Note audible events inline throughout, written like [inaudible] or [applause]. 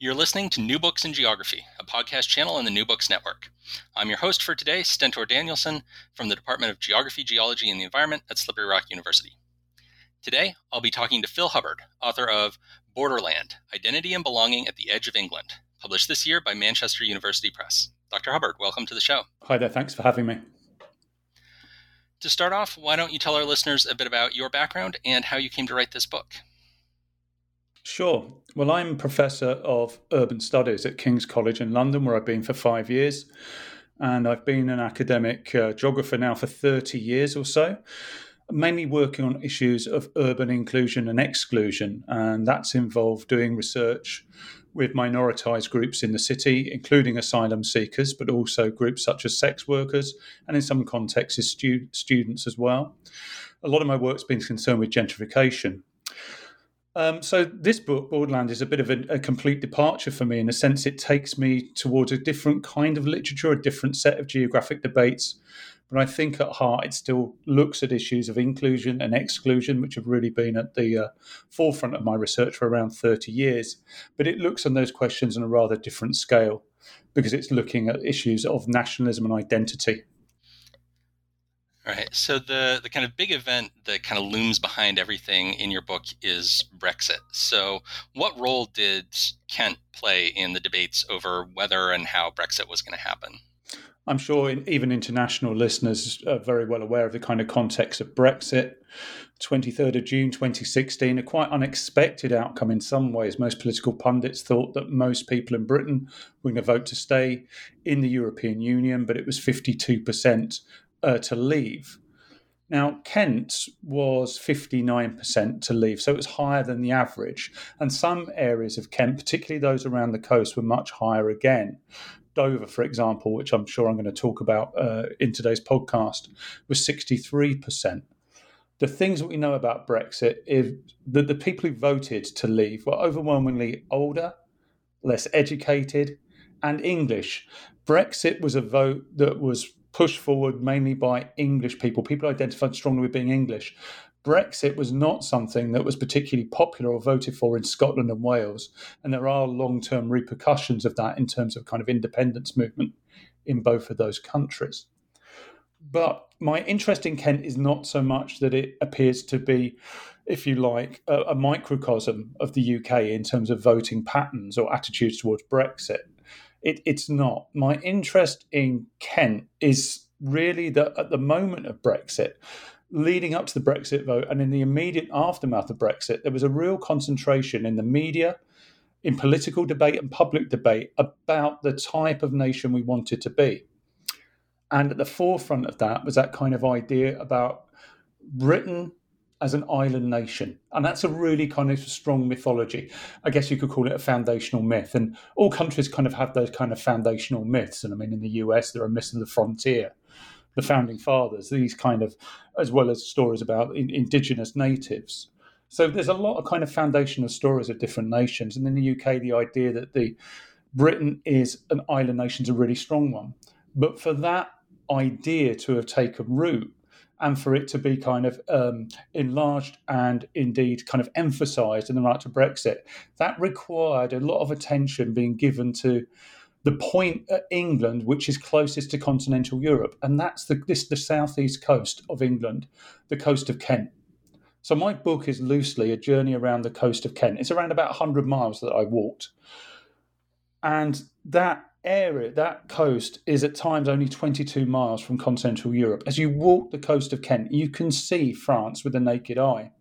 You're listening to New Books in Geography, a podcast channel on the New Books Network. I'm your host for today, Stentor Danielson, from the Department of Geography, Geology, and the Environment at Slippery Rock University. Today, I'll be talking to Phil Hubbard, author of Borderland Identity and Belonging at the Edge of England, published this year by Manchester University Press. Dr. Hubbard, welcome to the show. Hi there, thanks for having me. To start off, why don't you tell our listeners a bit about your background and how you came to write this book? Sure. Well, I'm Professor of Urban Studies at King's College in London, where I've been for five years. And I've been an academic uh, geographer now for 30 years or so, mainly working on issues of urban inclusion and exclusion. And that's involved doing research with minoritized groups in the city, including asylum seekers, but also groups such as sex workers, and in some contexts, stu- students as well. A lot of my work's been concerned with gentrification. Um, so this book, Borderland, is a bit of a, a, complete departure for me in a sense. It takes me towards a different kind of literature, a different set of geographic debates. But I think at heart, it still looks at issues of inclusion and exclusion, which have really been at the uh, forefront of my research for around 30 years. But it looks on those questions on a rather different scale because it's looking at issues of nationalism and identity all right. So the the kind of big event that kind of looms behind everything in your book is Brexit. So what role did Kent play in the debates over whether and how Brexit was going to happen? I'm sure even international listeners are very well aware of the kind of context of Brexit. 23rd of June 2016, a quite unexpected outcome in some ways. Most political pundits thought that most people in Britain were going to vote to stay in the European Union, but it was 52% uh, to leave. Now, Kent was 59% to leave, so it was higher than the average. And some areas of Kent, particularly those around the coast, were much higher again. Dover, for example, which I'm sure I'm going to talk about uh, in today's podcast, was 63%. The things that we know about Brexit is that the people who voted to leave were overwhelmingly older, less educated, and English. Brexit was a vote that was pushed forward mainly by English people. People identified strongly with being English. Brexit was not something that was particularly popular or voted for in Scotland and Wales. And there are long term repercussions of that in terms of kind of independence movement in both of those countries. But my interest in Kent is not so much that it appears to be, if you like, a, a microcosm of the UK in terms of voting patterns or attitudes towards Brexit. It, it's not. My interest in Kent is really that at the moment of Brexit, leading up to the Brexit vote and in the immediate aftermath of Brexit, there was a real concentration in the media, in political debate and public debate about the type of nation we wanted to be. And at the forefront of that was that kind of idea about Britain as an island nation. And that's a really kind of strong mythology. I guess you could call it a foundational myth. And all countries kind of have those kind of foundational myths. And I mean, in the US, there are myths of the frontier, the founding fathers, these kind of, as well as stories about in, indigenous natives. So there's a lot of kind of foundational stories of different nations. And in the UK, the idea that the Britain is an island nation is a really strong one. But for that idea to have taken root, and for it to be kind of um, enlarged and indeed kind of emphasized in the right to Brexit, that required a lot of attention being given to the point at England, which is closest to continental Europe, and that's the this the southeast coast of England, the coast of Kent. So my book is loosely a journey around the coast of Kent. It's around about 100 miles that I walked. And that area, that coast, is at times only 22 miles from continental Europe. As you walk the coast of Kent, you can see France with the naked eye.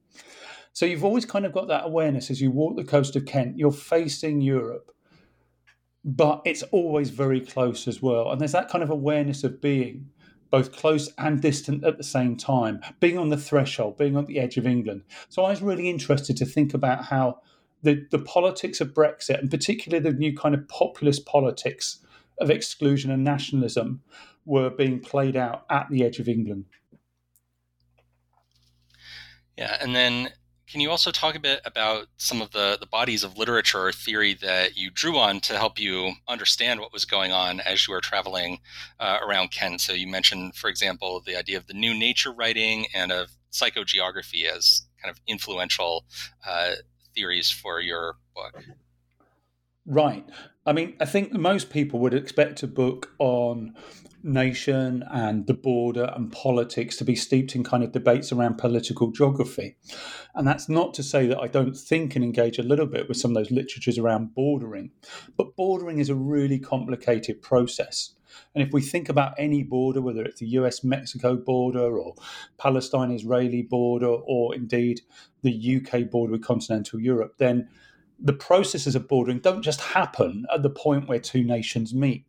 So you've always kind of got that awareness as you walk the coast of Kent, you're facing Europe, but it's always very close as well. And there's that kind of awareness of being both close and distant at the same time, being on the threshold, being on the edge of England. So I was really interested to think about how the, the politics of Brexit, and particularly the new kind of populist politics of exclusion and nationalism, were being played out at the edge of England. Yeah, and then can you also talk a bit about some of the, the bodies of literature or theory that you drew on to help you understand what was going on as you were traveling uh, around Kent? So you mentioned, for example, the idea of the new nature writing and of psychogeography as kind of influential uh, theories for your book. Right. I mean, I think most people would expect a book on nation and the border and politics to be steeped in kind of debates around political geography. And that's not to say that I don't think and engage a little bit with some of those literatures around bordering, but bordering is a really complicated process. And if we think about any border, whether it's the US Mexico border or Palestine Israeli border or indeed the UK border with continental Europe, then the processes of bordering don't just happen at the point where two nations meet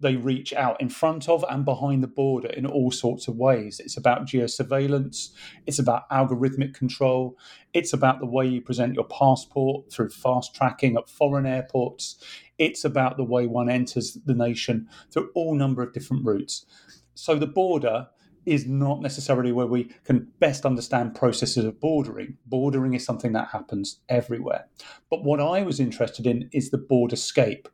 they reach out in front of and behind the border in all sorts of ways. It's about geosurveillance, it's about algorithmic control, it's about the way you present your passport through fast tracking at foreign airports, it's about the way one enters the nation through all number of different routes. So the border is not necessarily where we can best understand processes of bordering. Bordering is something that happens everywhere. But what I was interested in is the borderscape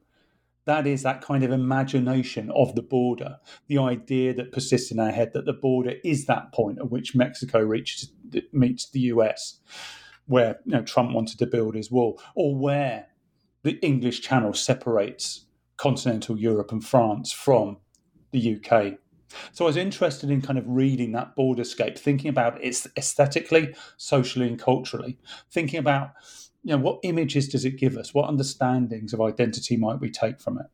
that is that kind of imagination of the border, the idea that persists in our head that the border is that point at which Mexico reaches meets the US, where you know, Trump wanted to build his wall, or where the English Channel separates continental Europe and France from the UK. So I was interested in kind of reading that borderscape, thinking about it aesthetically, socially, and culturally, thinking about you know, what images does it give us? What understandings of identity might we take from it?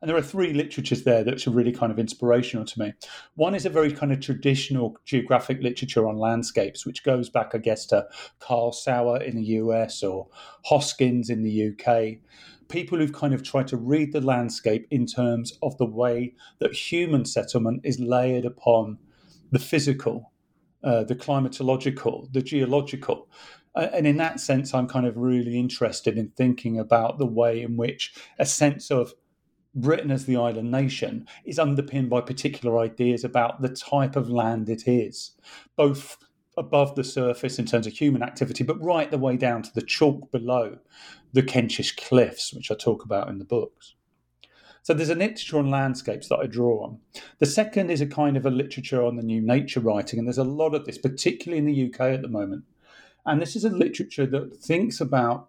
And there are three literatures there that are really kind of inspirational to me. One is a very kind of traditional geographic literature on landscapes, which goes back, I guess, to Carl Sauer in the US or Hoskins in the UK. People who've kind of tried to read the landscape in terms of the way that human settlement is layered upon the physical, uh, the climatological, the geological. And in that sense, I'm kind of really interested in thinking about the way in which a sense of Britain as the island nation is underpinned by particular ideas about the type of land it is, both above the surface in terms of human activity, but right the way down to the chalk below the Kentish cliffs, which I talk about in the books. So there's a literature on landscapes that I draw on. The second is a kind of a literature on the new nature writing, and there's a lot of this, particularly in the UK at the moment, and this is a literature that thinks about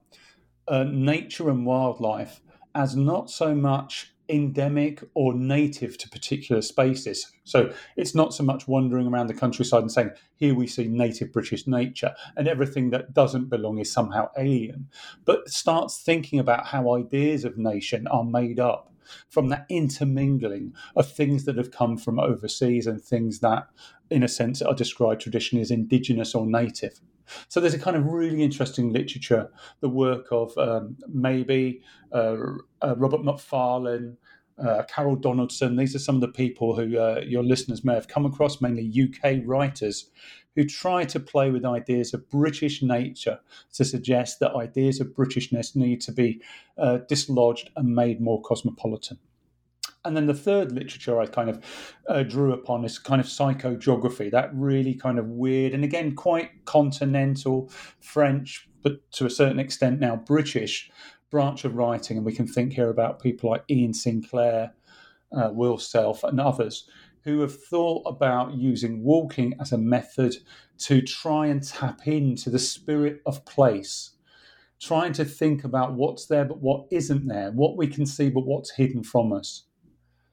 uh, nature and wildlife as not so much endemic or native to particular spaces. So it's not so much wandering around the countryside and saying, here we see native British nature, and everything that doesn't belong is somehow alien, but starts thinking about how ideas of nation are made up from that intermingling of things that have come from overseas and things that, in a sense, are described traditionally as indigenous or native. So there's a kind of really interesting literature, the work of um, maybe uh, uh, Robert Macfarlane, uh, Carol Donaldson. These are some of the people who uh, your listeners may have come across, mainly UK writers, who try to play with ideas of British nature to suggest that ideas of Britishness need to be uh, dislodged and made more cosmopolitan. And then the third literature I kind of uh, drew upon is kind of psychogeography, that really kind of weird and again quite continental French, but to a certain extent now British branch of writing. And we can think here about people like Iain Sinclair, uh, Will Self, and others who have thought about using walking as a method to try and tap into the spirit of place trying to think about what's there but what isn't there, what we can see but what's hidden from us.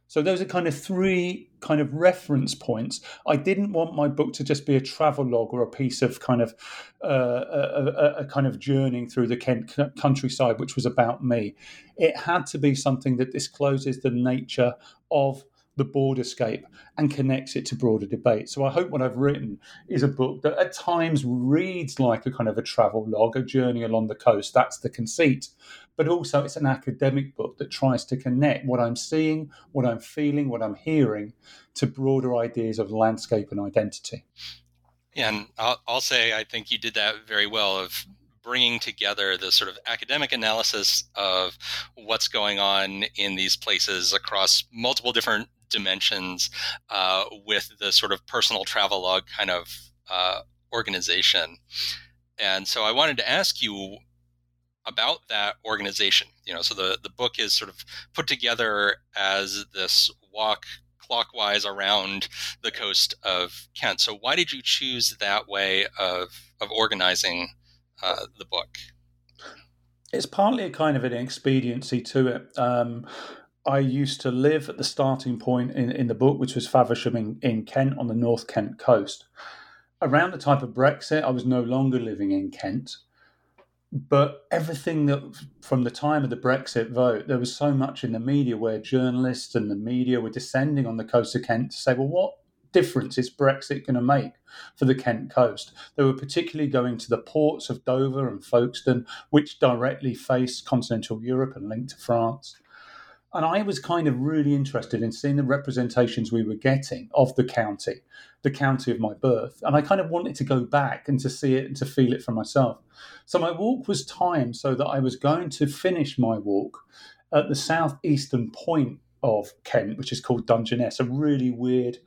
So those are kind of three kind of reference points. I didn't want my book to just be a travel log or a piece of kind of uh, a, a, a, kind of journeying through the Kent countryside, which was about me. It had to be something that discloses the nature of the borderscape and connects it to broader debate. So I hope what I've written is a book that at times reads like a kind of a travel log, a journey along the coast. That's the conceit. But also, it's an academic book that tries to connect what I'm seeing, what I'm feeling, what I'm hearing to broader ideas of landscape and identity. Yeah, and I'll, I'll say I think you did that very well of bringing together the sort of academic analysis of what's going on in these places across multiple different dimensions uh, with the sort of personal travelogue kind of uh, organization. And so I wanted to ask you about that organization. You know, so the, the book is sort of put together as this walk clockwise around the coast of Kent. So why did you choose that way of, of organizing uh, the book? It's partly a kind of an expediency to it. Um, I used to live at the starting point in, in the book, which was Faversham in, in Kent on the North Kent coast. Around the time of Brexit, I was no longer living in Kent. But everything that from the time of the Brexit vote, there was so much in the media where journalists and the media were descending on the coast of Kent to say, well, what difference is Brexit going to make for the Kent coast? They were particularly going to the ports of Dover and Folkestone, which directly face continental Europe and link to France and I was kind of really interested in seeing the representations we were getting of the county, the county of my birth. And I kind of wanted to go back and to see it and to feel it for myself. So my walk was timed so that I was going to finish my walk at the southeastern point of Kent, which is called Dungeness, a really weird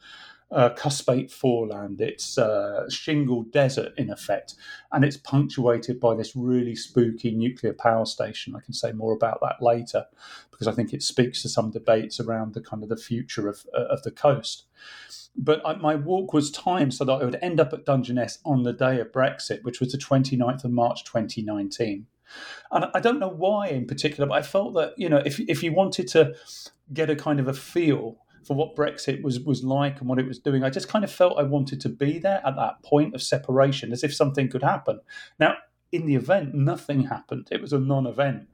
uh, cuspate foreland. It's uh, shingle desert in effect, and it's punctuated by this really spooky nuclear power station. I can say more about that later because I think it speaks to some debates around the kind of the future of uh, of the coast. But I, my walk was timed so that I would end up at Dungeness on the day of Brexit, which was the 29th of March 2019. And I don't know why in particular, but I felt that, you know, if, if you wanted to get a kind of a feel for what Brexit was was like and what it was doing. I just kind of felt I wanted to be there at that point of separation, as if something could happen. Now, in the event, nothing happened. It was a non-event.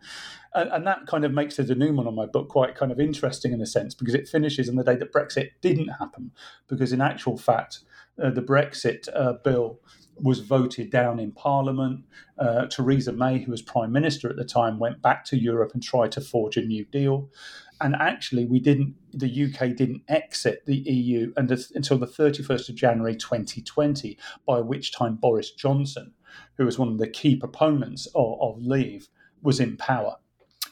And, and, that kind of makes the denouement on my book quite kind of interesting in a sense because it finishes on the day that Brexit didn't happen. Because in actual fact, uh, the Brexit uh, bill was voted down in Parliament. Uh, Theresa May, who was Prime Minister at the time, went back to Europe and tried to forge a new deal and actually we didn't the UK didn't exit the EU until the 31st of January 2020 by which time Boris Johnson who was one of the key proponents of, of leave was in power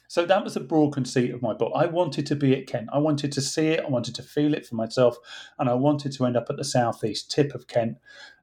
so that was the broad conceit of my book. I wanted to be at Kent. I wanted to see it. I wanted to feel it for myself. And I wanted to end up at the southeast tip of Kent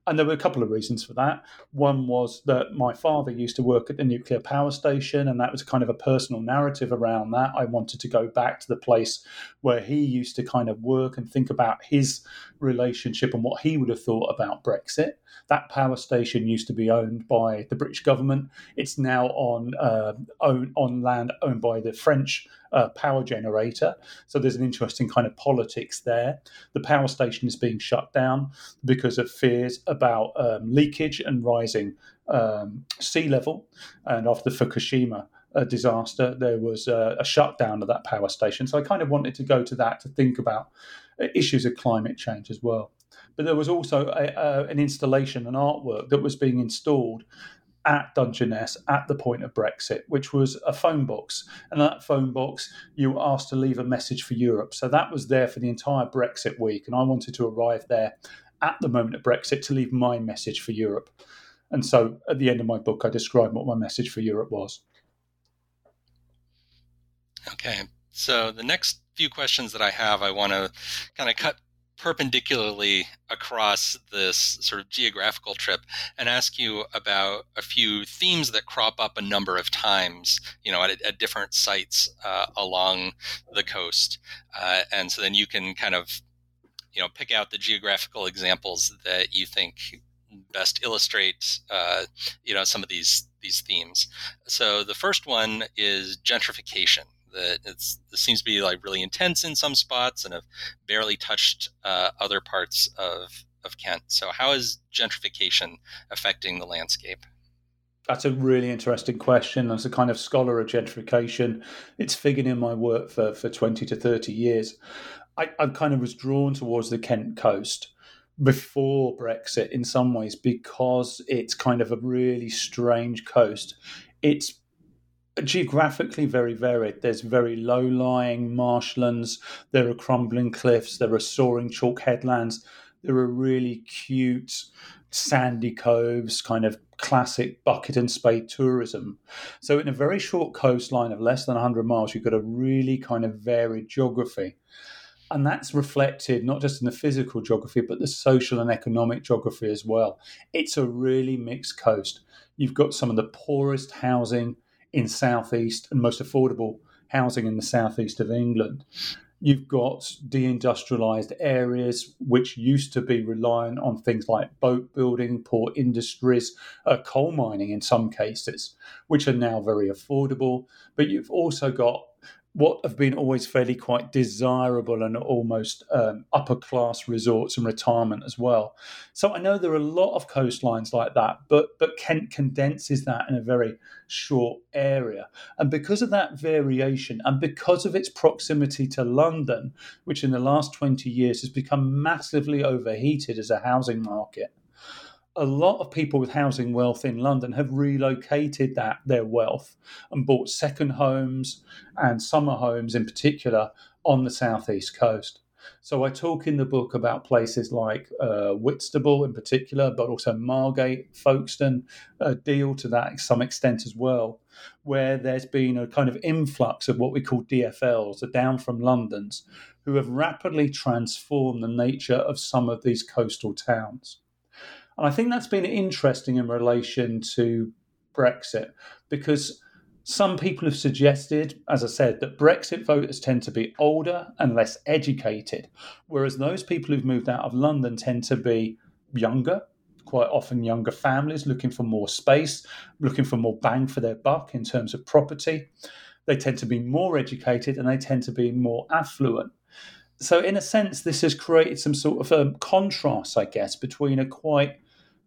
and there were a couple of reasons for that. One was that my father used to work at the nuclear power station, and that was kind of a personal narrative around that. I wanted to go back to the place where he used to kind of work and think about his relationship and what he would have thought about Brexit. That power station used to be owned by the British government. It's now on uh, own, on land owned by the French uh, power generator. So there's an interesting kind of politics there. The power station is being shut down because of fears about um, leakage and rising um, sea level. And after the Fukushima uh, disaster, there was uh, a shutdown of that power station. So I kind of wanted to go to that to think about uh, issues of climate change as well. But there was also a, an installation, an artwork that was being installed at Dungeness at the point of Brexit, which was a phone box. And that phone box, you were asked to leave a message for Europe. So that was there for the entire Brexit week. And I wanted to arrive there at the moment of Brexit to leave my message for Europe. And so at the end of my book, I describe what my message for Europe was. Okay. So the next few questions that I have, I want to kind of cut perpendicularly across this sort of geographical trip and ask you about a few themes that crop up a number of times, you know, at, at different sites uh, along the coast. Uh, and so then you can kind of, you know, pick out the geographical examples that you think best illustrate, uh, you know, some of these these themes. So the first one is gentrification That it's it seems to be like really intense in some spots and have barely touched uh, other parts of of Kent. So how is gentrification affecting the landscape? That's a really interesting question. As a kind of scholar of gentrification, it's figured in my work for, for 20 to 30 years. I, I kind of was drawn towards the Kent coast before Brexit in some ways because it's kind of a really strange coast. It's geographically very varied. There's very low lying marshlands, there are crumbling cliffs, there are soaring chalk headlands, there are really cute sandy coves, kind of classic bucket and spade tourism. So, in a very short coastline of less than 100 miles, you've got a really kind of varied geography. And that's reflected not just in the physical geography, but the social and economic geography as well. It's a really mixed coast. You've got some of the poorest housing in southeast and most affordable housing in the southeast of England. You've got deindustrialized areas which used to be reliant on things like boat building, port industries, uh, coal mining in some cases, which are now very affordable. But you've also got what have been always fairly quite desirable and almost um, upper class resorts and retirement as well. So I know there are a lot of coastlines like that, but but Kent condenses that in a very short area, and because of that variation, and because of its proximity to London, which in the last twenty years has become massively overheated as a housing market a lot of people with housing wealth in London have relocated that their wealth and bought second homes and summer homes in particular on the southeast coast. So I talk in the book about places like uh, Whitstable in particular, but also Margate, Folkestone, uh, Deal to that some extent as well, where there's been a kind of influx of what we call DFLs, the down from Londons, who have rapidly transformed the nature of some of these coastal towns. And I think that's been interesting in relation to Brexit because some people have suggested, as I said, that Brexit voters tend to be older and less educated, whereas those people who've moved out of London tend to be younger, quite often younger families looking for more space, looking for more bang for their buck in terms of property. They tend to be more educated and they tend to be more affluent. So, in a sense, this has created some sort of a um, contrast, I guess, between a quite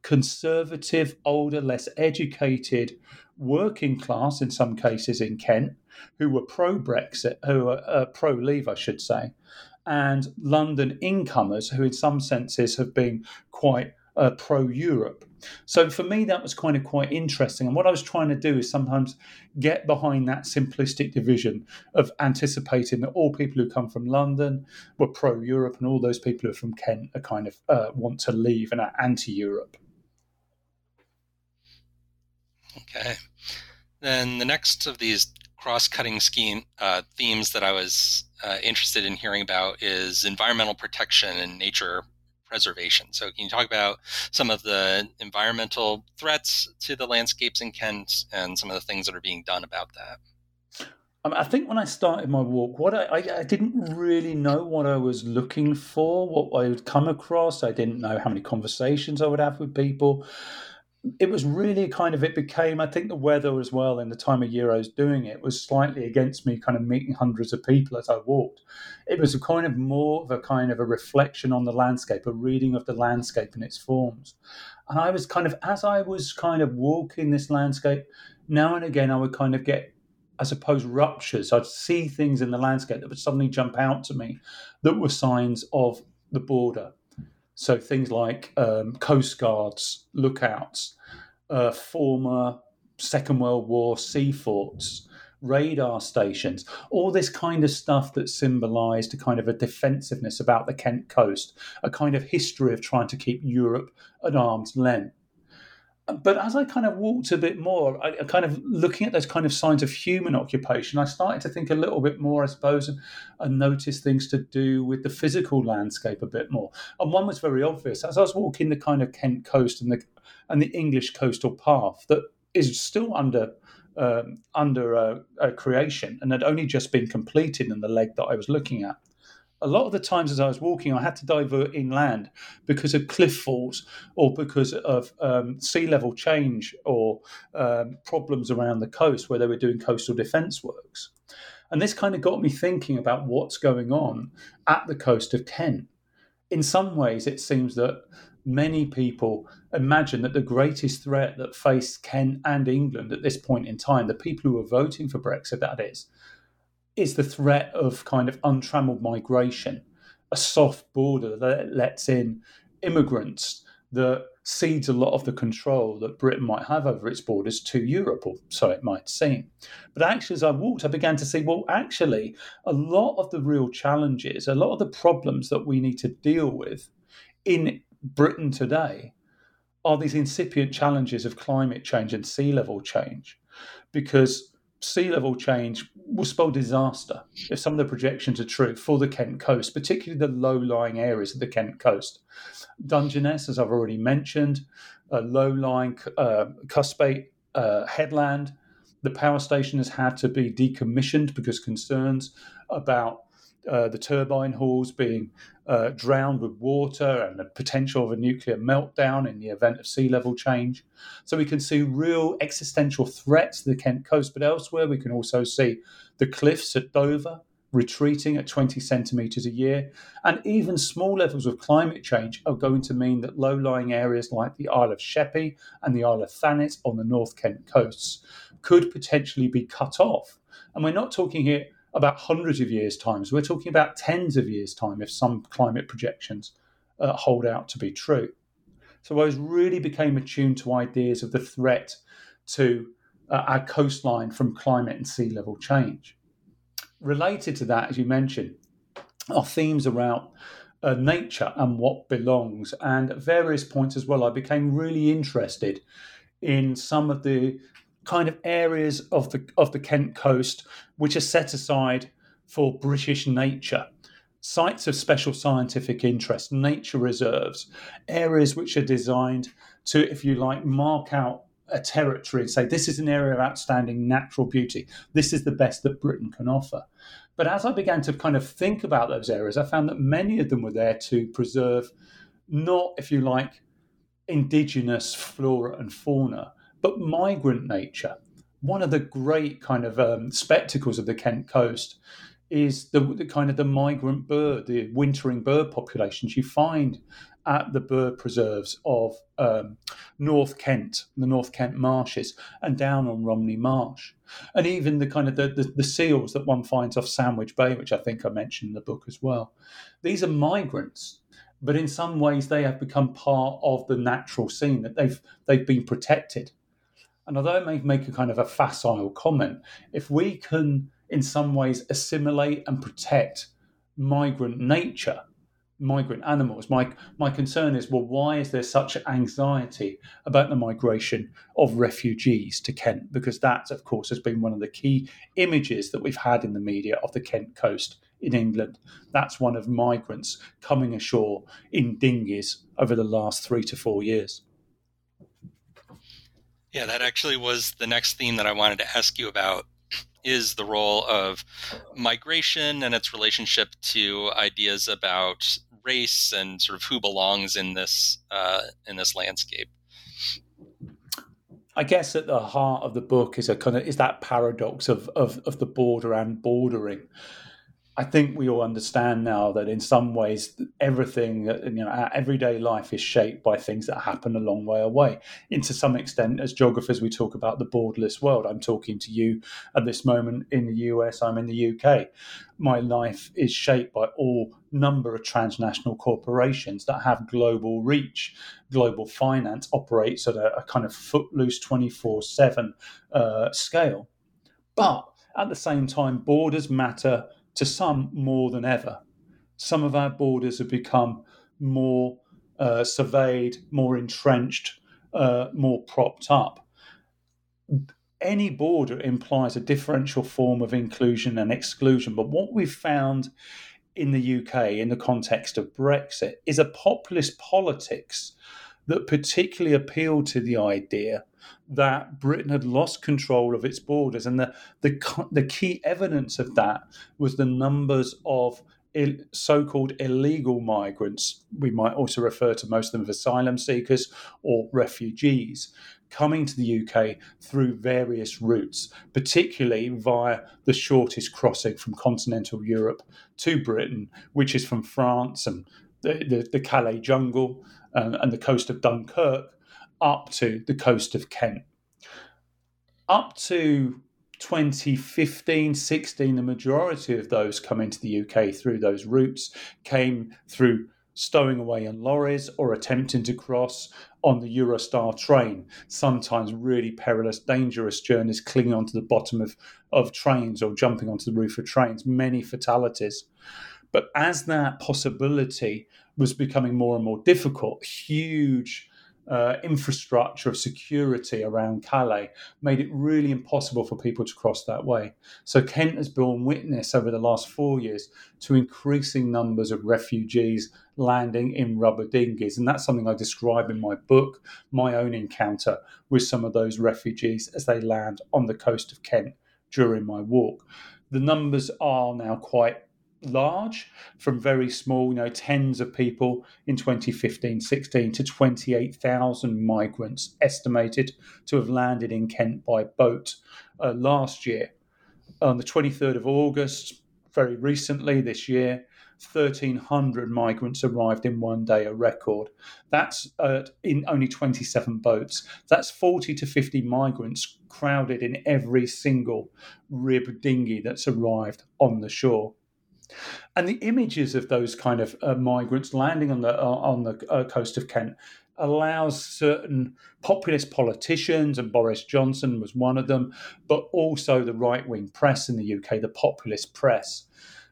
conservative, older, less educated working class, in some cases in Kent, who were pro Brexit, who were uh, pro leave, I should say, and London incomers, who in some senses have been quite uh, pro Europe. So for me, that was kind of quite interesting. And what I was trying to do is sometimes get behind that simplistic division of anticipating that all people who come from London were pro Europe and all those people who are from Kent are kind of uh, want to leave and are anti Europe. Okay. Then the next of these cross-cutting scheme uh, themes that I was uh, interested in hearing about is environmental protection and nature preservation. So, can you talk about some of the environmental threats to the landscapes in Kent and some of the things that are being done about that? Um, I think when I started my walk, what I, I, I, didn't really know what I was looking for, what I would come across. I didn't know how many conversations I would have with people it was really kind of it became i think the weather as well in the time of year i was doing it was slightly against me kind of meeting hundreds of people as i walked. It was a kind of more of a kind of a reflection on the landscape a reading of the landscape and its forms. And i was kind of as i was kind of walking this landscape now and again i would kind of get I suppose ruptures. I'd see things in the landscape that would suddenly jump out to me that were signs of the border, so things like um, coast guards, lookouts, uh, former Second World War sea forts, radar stations, all this kind of stuff that symbolised a kind of a defensiveness about the Kent coast, a kind of history of trying to keep Europe at arm's length but as I kind of walked a bit more, I, kind of looking at those kind of signs of human occupation, I started to think a little bit more, I suppose, and, and notice things to do with the physical landscape a bit more. And one was very obvious as I was walking the kind of Kent coast and the and the English coastal path that is still under um, under a, a creation and had only just been completed in the leg that I was looking at a lot of the times as I was walking, I had to divert inland because of cliff falls or because of um, sea level change or um, problems around the coast where they were doing coastal defence works. And this kind of got me thinking about what's going on at the coast of Kent. In some ways, it seems that many people imagine that the greatest threat that faced Kent and England at this point in time, the people who are voting for Brexit, that is, is the threat of kind of untrammeled migration, a soft border that lets in immigrants, that cedes a lot of the control that Britain might have over its borders to Europe, or so it might seem. But actually, as I walked, I began to see well, actually, a lot of the real challenges, a lot of the problems that we need to deal with in Britain today are these incipient challenges of climate change and sea level change. Because sea level change will spell disaster if some of the projections are true for the Kent coast, particularly the low lying areas of the Kent coast. Dungeness, as I've already mentioned, a low lying uh, cuspate uh, headland. The power station has had to be decommissioned because concerns about uh, the turbine halls being uh, drowned with water and the potential of a nuclear meltdown in the event of sea level change. So we can see real existential threats to the Kent coast, but elsewhere we can also see the cliffs at Dover retreating at 20 centimetres a year. And even small levels of climate change are going to mean that low lying areas like the Isle of Sheppey and the Isle of Thanet on the North Kent coasts could potentially be cut off. And we're not talking here about hundreds of years' time. So we're talking about tens of years' time if some climate projections uh, hold out to be true. So I was really became attuned to ideas of the threat to uh, our coastline from climate and sea level change. Related to that, as you mentioned, are themes around uh, nature and what belongs. And at various points as well, I became really interested in some of the kind of areas of the of the Kent coast which are set aside for British nature. Sites of special scientific interest, nature reserves, areas which are designed to, if you like, mark out a territory and say, this is an area of outstanding natural beauty. This is the best that Britain can offer. But as I began to kind of think about those areas, I found that many of them were there to preserve not, if you like, indigenous flora and fauna, but migrant nature. One of the great kind of um, spectacles of the Kent coast is the, the, kind of the migrant bird, the wintering bird populations you find at the bird preserves of um, North Kent, the North Kent marshes, and down on Romney Marsh, and even the kind of the, the, the, seals that one finds off Sandwich Bay, which I think I mentioned in the book as well. These are migrants, but in some ways they have become part of the natural scene that they've they've been protected and although it may make a kind of a facile comment, if we can in some ways assimilate and protect migrant nature, migrant animals, my, my concern is well, why is there such anxiety about the migration of refugees to Kent? Because that, of course, has been one of the key images that we've had in the media of the Kent coast in England. That's one of migrants coming ashore in dinghies over the last three to four years. Yeah, that actually was the next theme that I wanted to ask you about is the role of migration and its relationship to ideas about race and sort of who belongs in this uh, in this landscape. I guess at the heart of the book is a kind of is that paradox of of, of the border and bordering. I think we all understand now that in some ways everything you know our everyday life is shaped by things that happen a long way away. And to some extent, as geographers, we talk about the borderless world. I'm talking to you at this moment in the US. I'm in the UK. My life is shaped by all number of transnational corporations that have global reach. Global finance operates at a, a kind of footloose 24 uh, 7 scale. But at the same time, borders matter to some more than ever. Some of our borders have become more uh, surveyed, more entrenched, uh, more propped up. Any border implies a differential form of inclusion and exclusion. But what we've found in the UK in the context of Brexit is a populist politics that particularly appealed to the idea that Britain had lost control of its borders. And the, the, the key evidence of that was the numbers of so called illegal migrants, we might also refer to most of them as asylum seekers or refugees, coming to the UK through various routes, particularly via the shortest crossing from continental Europe to Britain, which is from France and the, the, the Calais jungle and, and the coast of Dunkirk up to the coast of Kent. Up to 2015 16, the majority of those coming to the UK through those routes came through stowing away in lorries or attempting to cross on the Eurostar train. Sometimes really perilous, dangerous journeys clinging onto the bottom of, of trains or jumping onto the roof of trains, many fatalities. But as that possibility was becoming more and more difficult, huge uh, infrastructure of security around Calais made it really impossible for people to cross that way. So Kent has borne witness over the last four years to increasing numbers of refugees landing in rubber dinghies. And that's something I describe in my book, my own encounter with some of those refugees as they land on the coast of Kent during my walk. The numbers are now quite large from very small, you know, tens of people in 2015 16 to 28,000 migrants estimated to have landed in Kent by boat uh, last year. On the 23rd of August, very recently this year, 1,300 migrants arrived in one day, a record. That's uh, in only 27 boats. That's 40 to 50 migrants crowded in every single rib dinghy that's arrived on the shore. And the images of those kind of uh, migrants landing on the uh, on the uh, coast of Kent allows certain populist politicians, and Boris Johnson was one of them, but also the right wing press in the UK, the populist press,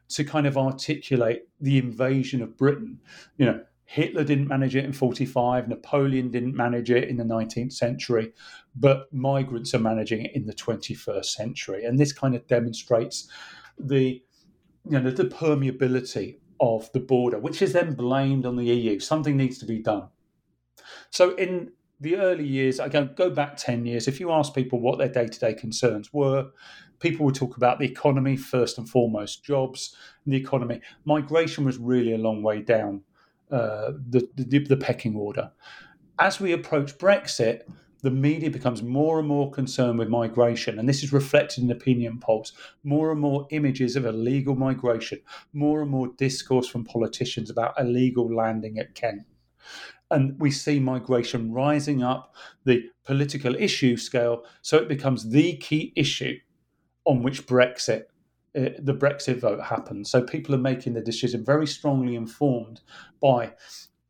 to kind of articulate the invasion of Britain. You know, Hitler didn't manage it in 45, Napoleon didn't manage it in the 19th century, but migrants are managing it in the 21st century. And this kind of demonstrates the you know, the permeability of the border, which is then blamed on the EU. Something needs to be done. So in the early years, I go, go back 10 years, if you ask people what their day to day concerns were, people would talk about the economy first and foremost, jobs, the economy. Migration was really a long way down uh, the, the, the pecking order. As we approach Brexit, the media becomes more and more concerned with migration, and this is reflected in opinion polls. More and more images of illegal migration, more and more discourse from politicians about illegal landing at Kent. And we see migration rising up the political issue scale, so it becomes the key issue on which Brexit, uh, the Brexit vote happens. So people are making the decision very strongly informed by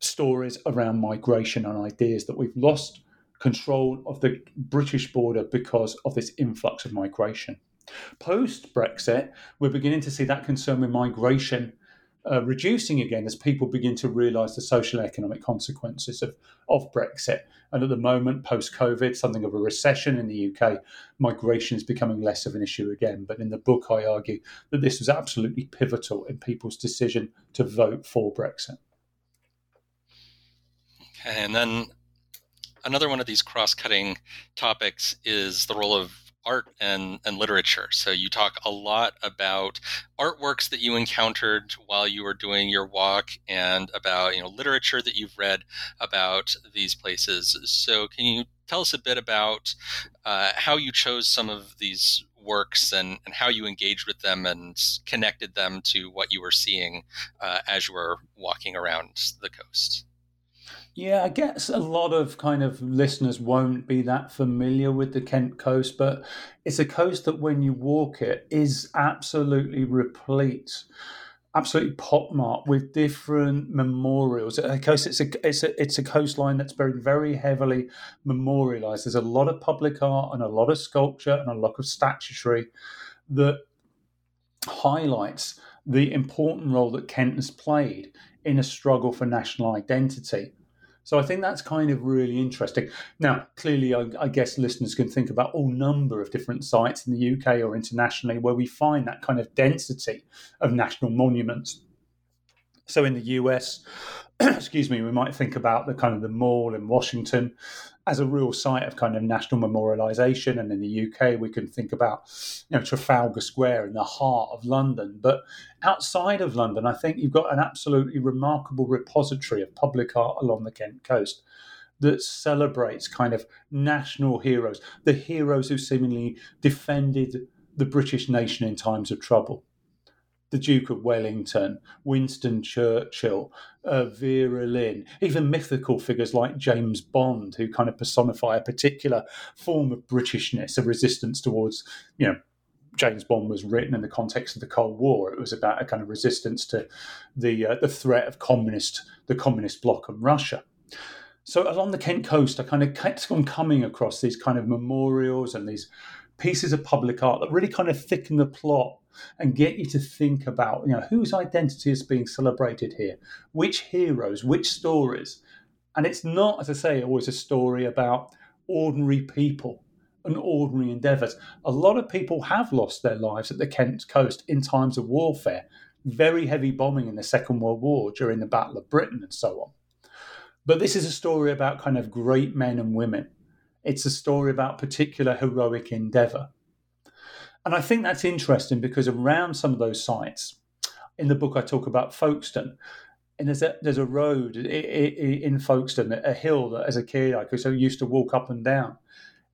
stories around migration and ideas that we've lost control of the British border because of this influx of migration. Post Brexit, we're beginning to see that concern with migration uh, reducing again as people begin to realise the social and economic consequences of, of Brexit. And at the moment, post COVID, something of a recession in the UK, migration is becoming less of an issue again. But in the book, I argue that this was absolutely pivotal in people's decision to vote for Brexit. Okay, and then another one of these cross-cutting topics is the role of art and, and literature. So you talk a lot about artworks that you encountered while you were doing your walk and about you know literature that you've read about these places. So can you tell us a bit about uh, how you chose some of these works and, and how you engaged with them and connected them to what you were seeing uh, as you were walking around the coast? Yeah, I guess a lot of kind of listeners won't be that familiar with the Kent coast, but it's a coast that when you walk it is absolutely replete, absolutely pockmarked with different memorials. Of course, it's a it's a it's a coastline that's very very heavily memorialized. There's a lot of public art and a lot of sculpture and a lot of statuary that highlights the important role that Kent has played in a struggle for national identity so I think that's kind of really interesting. Now, clearly, I, I, guess listeners can think about all number of different sites in the UK or internationally where we find that kind of density of national monuments. So in the US, [clears throat] excuse me, we might think about the kind of the mall in Washington as a real site of kind of national memorialisation. And in the UK, we can think about you know Trafalgar Square in the heart of London. But outside of London, I think you've got an absolutely remarkable repository of public art along the Kent coast. that celebrates kind of national heroes, the heroes who seemingly defended the British nation in times of trouble. The Duke of Wellington, Winston Churchill, uh, Vera Lynn, even mythical figures like James Bond, who kind of personify a particular form of Britishness, a resistance towards, you know, James Bond was written in the context of the Cold War. It was about a kind of resistance to the uh, the threat of communist the communist bloc and Russia. So along the Kent coast, I kind of kept on coming across these kind of memorials and these pieces of public art that really kind of thicken the plot and get you to think about, you know, whose identity is being celebrated here, which heroes, which stories. And it's not, as I say, always a story about ordinary people and ordinary endeavours. A lot of people have lost their lives at the Kent coast in times of warfare, very heavy bombing in the Second World War during the Battle of Britain and so on. But this is a story about kind of great men and women. It's a story about particular heroic endeavour. And I think that's interesting because around some of those sites, in the book I talk about Folkestone, and there's a there's a road in Folkestone, a hill that as a kid I used to walk up and down.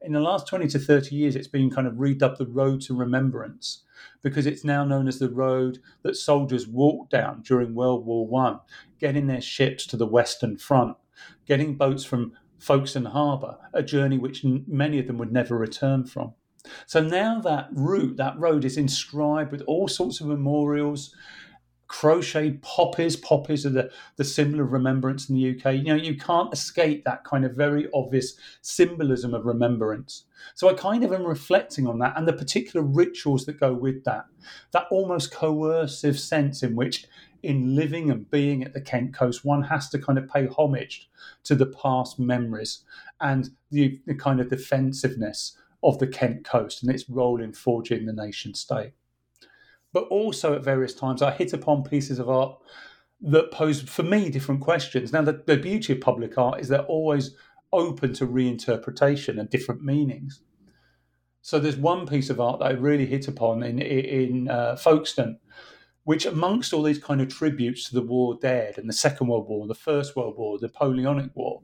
In the last 20 to 30 years, it's been kind of redubbed the Road to Remembrance because it's now known as the road that soldiers walked down during World War One, getting their ships to the Western Front, getting boats from Folkestone Harbour, a journey which many of them would never return from. So now that route, that road is inscribed with all sorts of memorials, crocheted poppies. Poppies are the, the symbol of remembrance in the UK. You know, you can't escape that kind of very obvious symbolism of remembrance. So I kind of am reflecting on that and the particular rituals that go with that, that almost coercive sense in which in living and being at the Kent coast, one has to kind of pay homage to the past memories and the, the kind of defensiveness of the Kent coast and its role in forging the nation state. But also at various times, I hit upon pieces of art that pose, for me, different questions. Now, the, the beauty of public art is they're always open to reinterpretation and different meanings. So there's one piece of art that I really hit upon in in uh, Folkestone, which amongst all these kind of tributes to the war dead and the Second World War, the First World War, the Napoleonic War,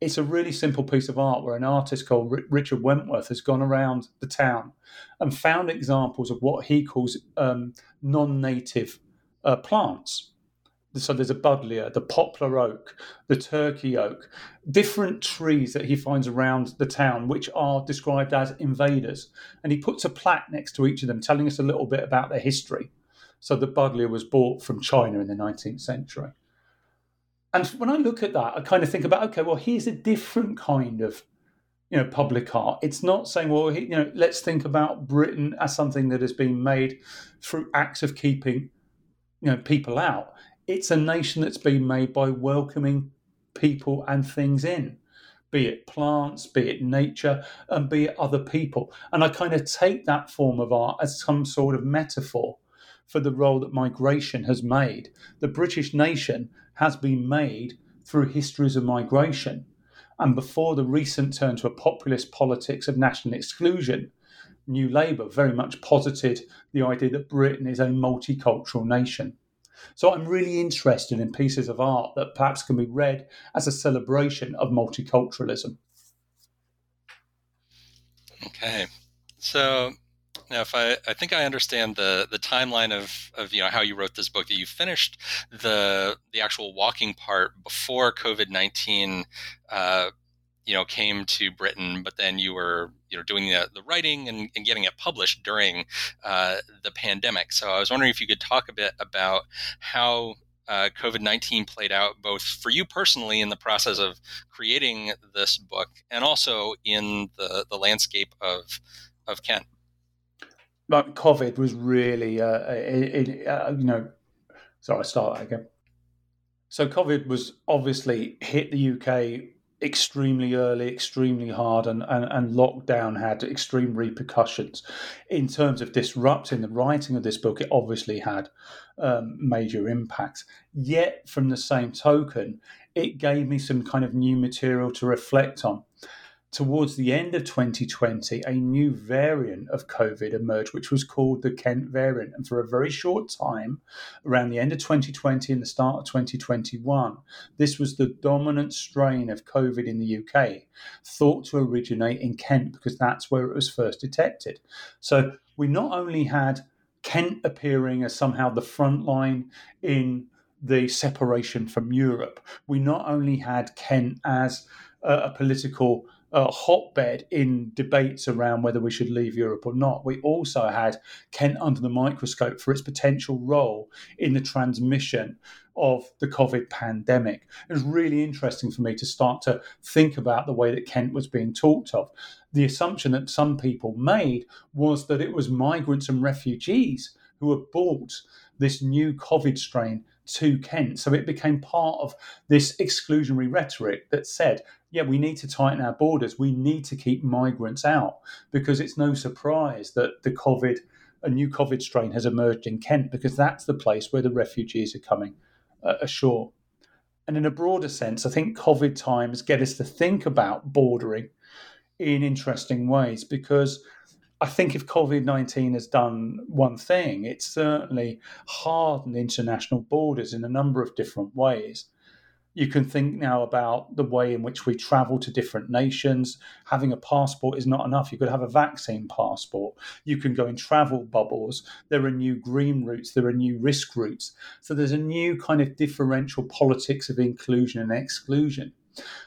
it's a really simple piece of art where an artist called Richard Wentworth has gone around the town and found examples of what he calls um, non-native uh, plants. So there's a buddleia, the poplar oak, the turkey oak, different trees that he finds around the town, which are described as invaders. And he puts a plaque next to each of them, telling us a little bit about their history. So the buddleia was brought from China in the 19th century. And when I look at that, I kind of think about, okay, well, here's a different kind of, you know, public art. It's not saying, well, you know, let's think about Britain as something that has been made through acts of keeping, you know, people out. It's a nation that's been made by welcoming people and things in, be it plants, be it nature, and be it other people. And I kind of take that form of art as some sort of metaphor for the role that migration has made. The British nation has been made through histories of migration. And before the recent turn to a populist politics of national exclusion, New Labour very much posited the idea that Britain is a multicultural nation. So I'm really interested in pieces of art that perhaps can be read as a celebration of multiculturalism. Okay. So now, if I, I think I understand the the timeline of, of you know how you wrote this book, that you finished the the actual walking part before COVID nineteen, uh, you know, came to Britain, but then you were you know doing the, the writing and, and getting it published during uh, the pandemic. So I was wondering if you could talk a bit about how uh, COVID 19 played out both for you personally in the process of creating this book and also in the, the landscape of, of Kent like COVID was really, uh, it, it, uh, you know, sorry, I start again. So COVID was obviously hit the UK extremely early, extremely hard, and, and, and lockdown had extreme repercussions. In terms of disrupting the writing of this book, it obviously had um, major impacts. Yet, from the same token, it gave me some kind of new material to reflect on. Towards the end of 2020, a new variant of COVID emerged, which was called the Kent variant. And for a very short time, around the end of 2020 and the start of 2021, this was the dominant strain of COVID in the UK, thought to originate in Kent because that's where it was first detected. So we not only had Kent appearing as somehow the front line in the separation from Europe, we not only had Kent as a, a political uh, hotbed in debates around whether we should leave Europe or not. We also had Kent under the microscope for its potential role in the transmission of the COVID pandemic. It was really interesting for me to start to think about the way that Kent was being talked of. The assumption that some people made was that it was migrants and refugees who had brought this new COVID strain to Kent. So it became part of this exclusionary rhetoric that said yeah, we need to tighten our borders. We need to keep migrants out because it's no surprise that the COVID, a new COVID strain has emerged in Kent because that's the place where the refugees are coming uh, ashore. And in a broader sense, I think COVID times get us to think about bordering in interesting ways because I think if COVID 19 has done one thing, it's certainly hardened international borders in a number of different ways. You can think now about the way in which we travel to different nations. Having a passport is not enough. You could have a vaccine passport. You can go in travel bubbles. There are new green routes. There are new risk routes. So there's a new kind of differential politics of inclusion and exclusion.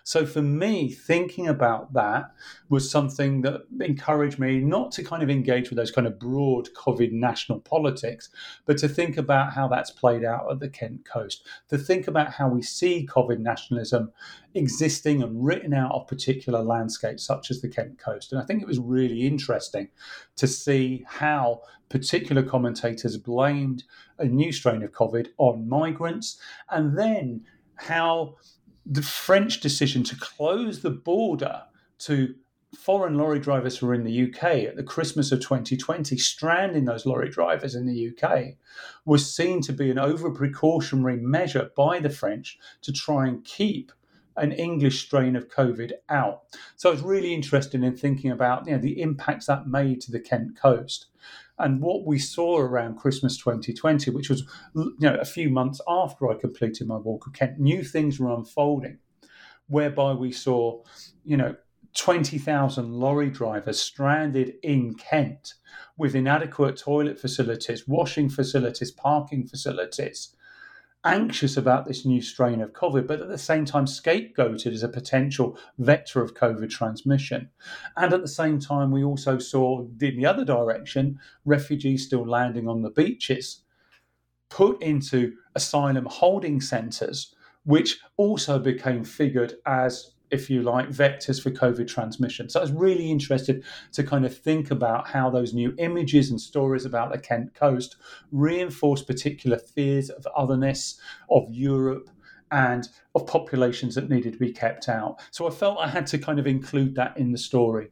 So for me, thinking about that was something that encouraged me not to kind of engage with those kind of broad COVID national politics, but to think about how that's played out at the Kent coast, to think about how we see COVID nationalism existing and written out of particular landscapes such as the Kent coast. And I think it was really interesting to see how particular commentators blamed a new strain of COVID on migrants and then how the French decision to close the border to foreign lorry drivers who were in the UK at the Christmas of 2020, stranding those lorry drivers in the UK, was seen to be an over precautionary measure by the French to try and keep an English strain of COVID out. So I was really interested in thinking about you know, the impacts that made to the Kent coast. And what we saw around Christmas 2020, which was you know a few months after I completed my walk of Kent, new things were unfolding, whereby we saw, you know, 20,000 lorry drivers stranded in Kent with inadequate toilet facilities, washing facilities, parking facilities, anxious about this new strain of COVID, but at the same time scapegoated as a potential vector of COVID transmission. And at the same time, we also saw, in the other direction, refugees still landing on the beaches, put into asylum holding centres, which also became figured as if you like, vectors for COVID transmission. So I was really interested to kind of think about how those new images and stories about the Kent coast reinforce particular fears of otherness, of Europe, and of populations that needed to be kept out. So I felt I had to kind of include that in the story.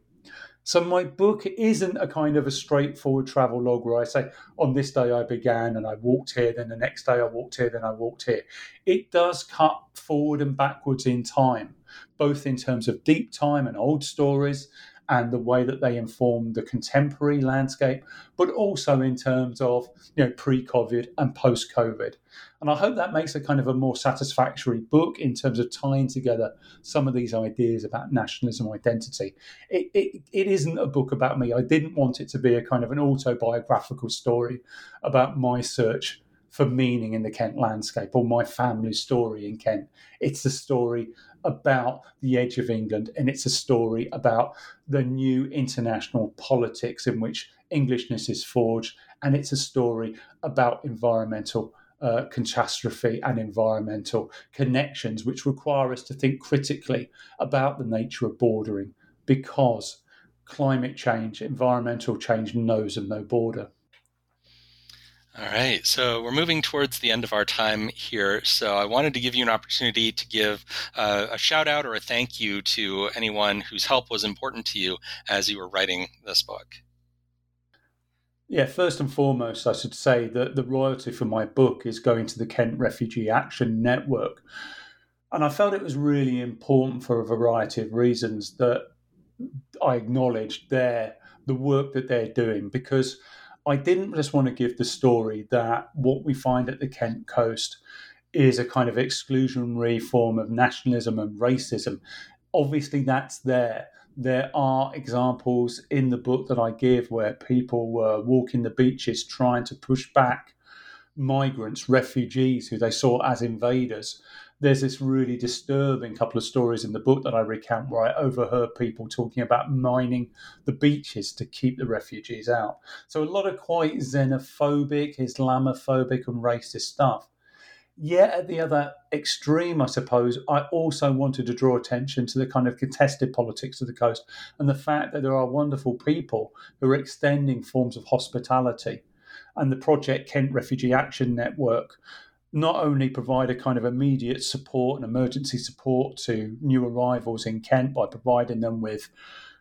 So my book isn't a kind of a straightforward travel log where I say, on this day I began and I walked here, then the next day I walked here, then I walked here. It does cut forward and backwards in time both in terms of deep time and old stories and the way that they inform the contemporary landscape, but also in terms of you know pre-COVID and post-COVID. And I hope that makes a kind of a more satisfactory book in terms of tying together some of these ideas about nationalism identity. It, it, it isn't a book about me. I didn't want it to be a kind of an autobiographical story about my search for meaning in the Kent landscape or my family's story in Kent. It's a story about the edge of England, and it's a story about the new international politics in which Englishness is forged, and it's a story about environmental. Uh, catastrophe and environmental connections, which require us to think critically about the nature of bordering because climate change, environmental change knows of no border. All right, so we're moving towards the end of our time here. So I wanted to give you an opportunity to give uh, a shout out or a thank you to anyone whose help was important to you as you were writing this book. Yeah, first and foremost, I should say that the royalty for my book is going to the Kent Refugee Action Network. And I felt it was really important for a variety of reasons that I acknowledged their the work that they're doing because I didn't just want to give the story that what we find at the Kent coast is a kind of exclusionary form of nationalism and racism. Obviously, that's there. There are examples in the book that I give where people were walking the beaches trying to push back migrants, refugees who they saw as invaders. There's this really disturbing couple of stories in the book that I recount where I overheard people talking about mining the beaches to keep the refugees out. So, a lot of quite xenophobic, Islamophobic, and racist stuff. Yet at the other extreme, I suppose, I also wanted to draw attention to the kind of contested politics of the coast and the fact that there are wonderful people who are extending forms of hospitality. And the Project Kent Refugee Action Network not only provide a kind of immediate support and emergency support to new arrivals in Kent by providing them with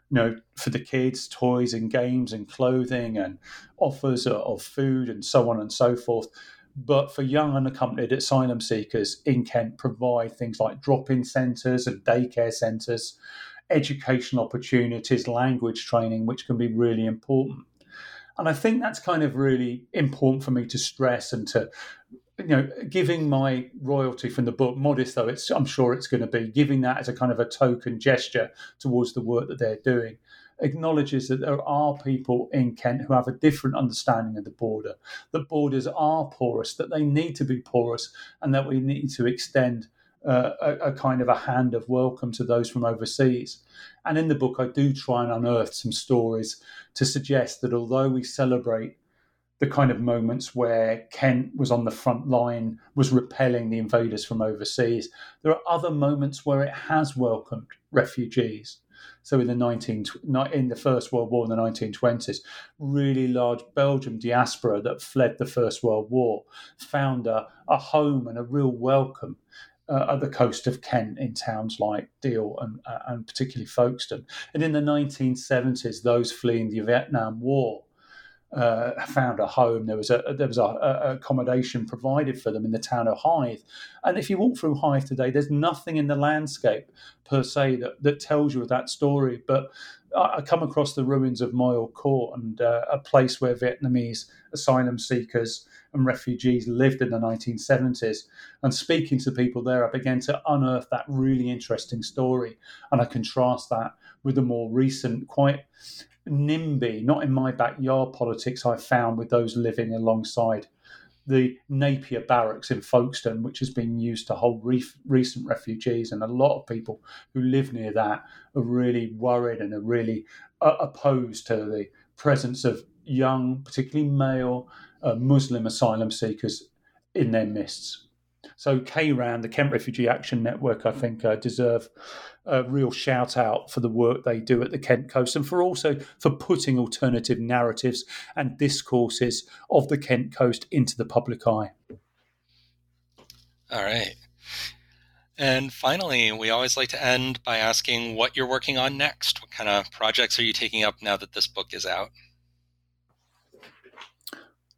you know, for the kids, toys and games and clothing and offers of food and so on and so forth but for young unaccompanied asylum seekers in Kent, provide things like drop in centres and daycare centres, educational opportunities, language training, which can be really important. And I think that's kind of really important for me to stress and to, you know, giving my royalty from the book, modest though it's, I'm sure it's going to be, giving that as a kind of a token gesture towards the work that they're doing acknowledges that there are people in Kent who have a different understanding of the border, that borders are porous, that they need to be porous, and that we need to extend uh, a, a, kind of a hand of welcome to those from overseas. And in the book, I do try and unearth some stories to suggest that although we celebrate the kind of moments where Kent was on the front line, was repelling the invaders from overseas, there are other moments where it has welcomed refugees. So in the 19 in the First World War in the 1920s, really large Belgian diaspora that fled the First World War found a, a home and a real welcome uh, at the coast of Kent in towns like Deal and, uh, and particularly Folkestone. And in the 1970s, those fleeing the Vietnam War uh, found a home. There was a there was a, a, accommodation provided for them in the town of Hythe. And if you walk through Hythe today, there's nothing in the landscape per se that, that tells you that story. But I, I come across the ruins of Moyle Court and uh, a place where Vietnamese asylum seekers and refugees lived in the 1970s. And speaking to people there, I began to unearth that really interesting story. And I contrast that with the more recent, quite NIMBY, not in my backyard politics, I've found with those living alongside the Napier barracks in Folkestone, which has been used to hold recent refugees. And a lot of people who live near that are really worried and are really uh, opposed to the presence of young, particularly male uh, Muslim asylum seekers in their midst. So KRAN, the Kent Refugee Action Network, I think uh, deserve a real shout out for the work they do at the Kent coast and for also for putting alternative narratives and discourses of the Kent coast into the public eye. All right. And finally, we always like to end by asking what you're working on next. What kind of projects are you taking up now that this book is out?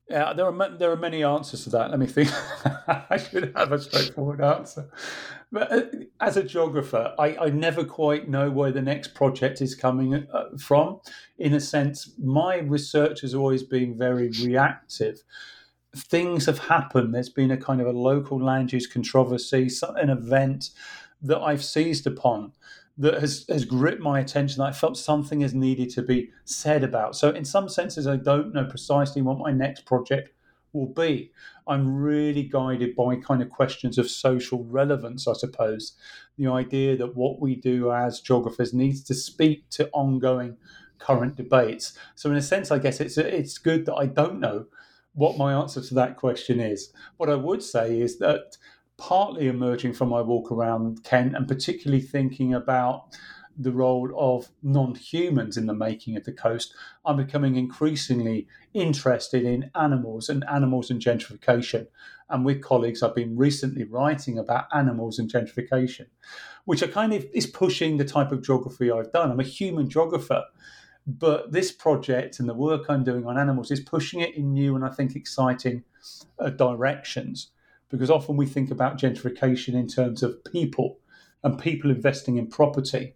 Yeah, there are there are many answers to that. Let me think. [laughs] I should have a straightforward answer. But uh, as a geographer, I, I never quite know where the next project is coming uh, from. In a sense, my research has always been very reactive. Things have happened. There's been a kind of a local land use controversy, an event that I've seized upon that has, has gripped my attention that I felt something has needed to be said about. So, in some senses, I don't know precisely what my next project will be. I'm really guided by kind of questions of social relevance, I suppose. The idea that what we do as geographers needs to speak to ongoing current debates. So, in a sense, I guess it's it's good that I don't know what my answer to that question is. What I would say is that partly emerging from my walk around Kent and particularly thinking about the role of non humans in the making of the coast, I'm becoming increasingly interested in animals and animals and gentrification. And with colleagues, I've been recently writing about animals and gentrification, which are kind of is pushing the type of geography I've done. I'm a human geographer, but this project and the work I'm doing on animals is pushing it in new and I think exciting uh, directions because often we think about gentrification in terms of people and people investing in property.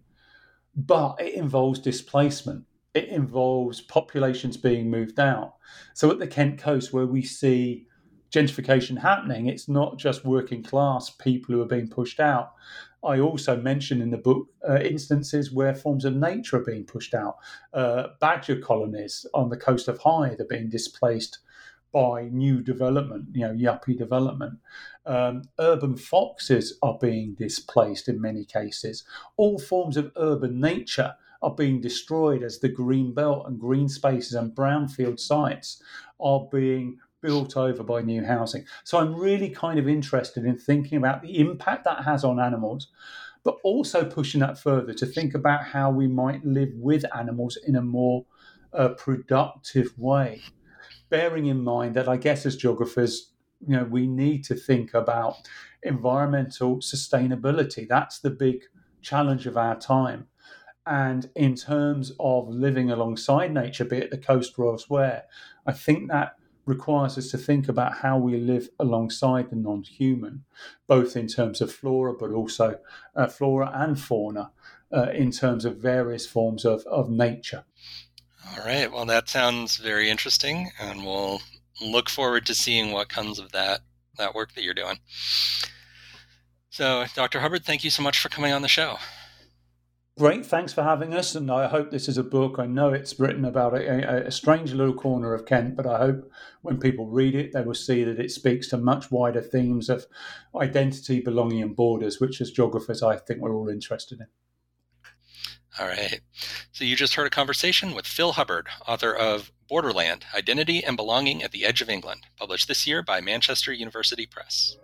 but it involves displacement. It involves populations being moved out. So at the Kent coast, where we see gentrification happening, it's not just working class people who are being pushed out. I also mention in the book uh, instances where forms of nature are being pushed out. Uh, badger colonies on the coast of Hythe are being displaced by new development, you know, yuppie development. Um, urban foxes are being displaced in many cases. All forms of urban nature are being destroyed as the green belt and green spaces and brownfield sites are being built over by new housing. So I'm really kind of interested in thinking about the impact that has on animals, but also pushing that further to think about how we might live with animals in a more uh, productive way. Bearing in mind that I guess as geographers, you know, we need to think about environmental sustainability. That's the big challenge of our time. And in terms of living alongside nature, be it the coast or elsewhere, I think that requires us to think about how we live alongside the non human, both in terms of flora, but also uh, flora and fauna uh, in terms of various forms of, of nature. All right. Well, that sounds very interesting, and we'll look forward to seeing what comes of that that work that you're doing. So, Dr. Hubbard, thank you so much for coming on the show. Great, thanks for having us. And I hope this is a book. I know it's written about a, a, strange little corner of Kent, but I hope when people read it, they will see that it speaks to much wider themes of identity, belonging, and borders, which as geographers, I think we're all interested in. All right. So you just heard a conversation with Phil Hubbard, author of Borderland Identity and Belonging at the Edge of England, published this year by Manchester University Press.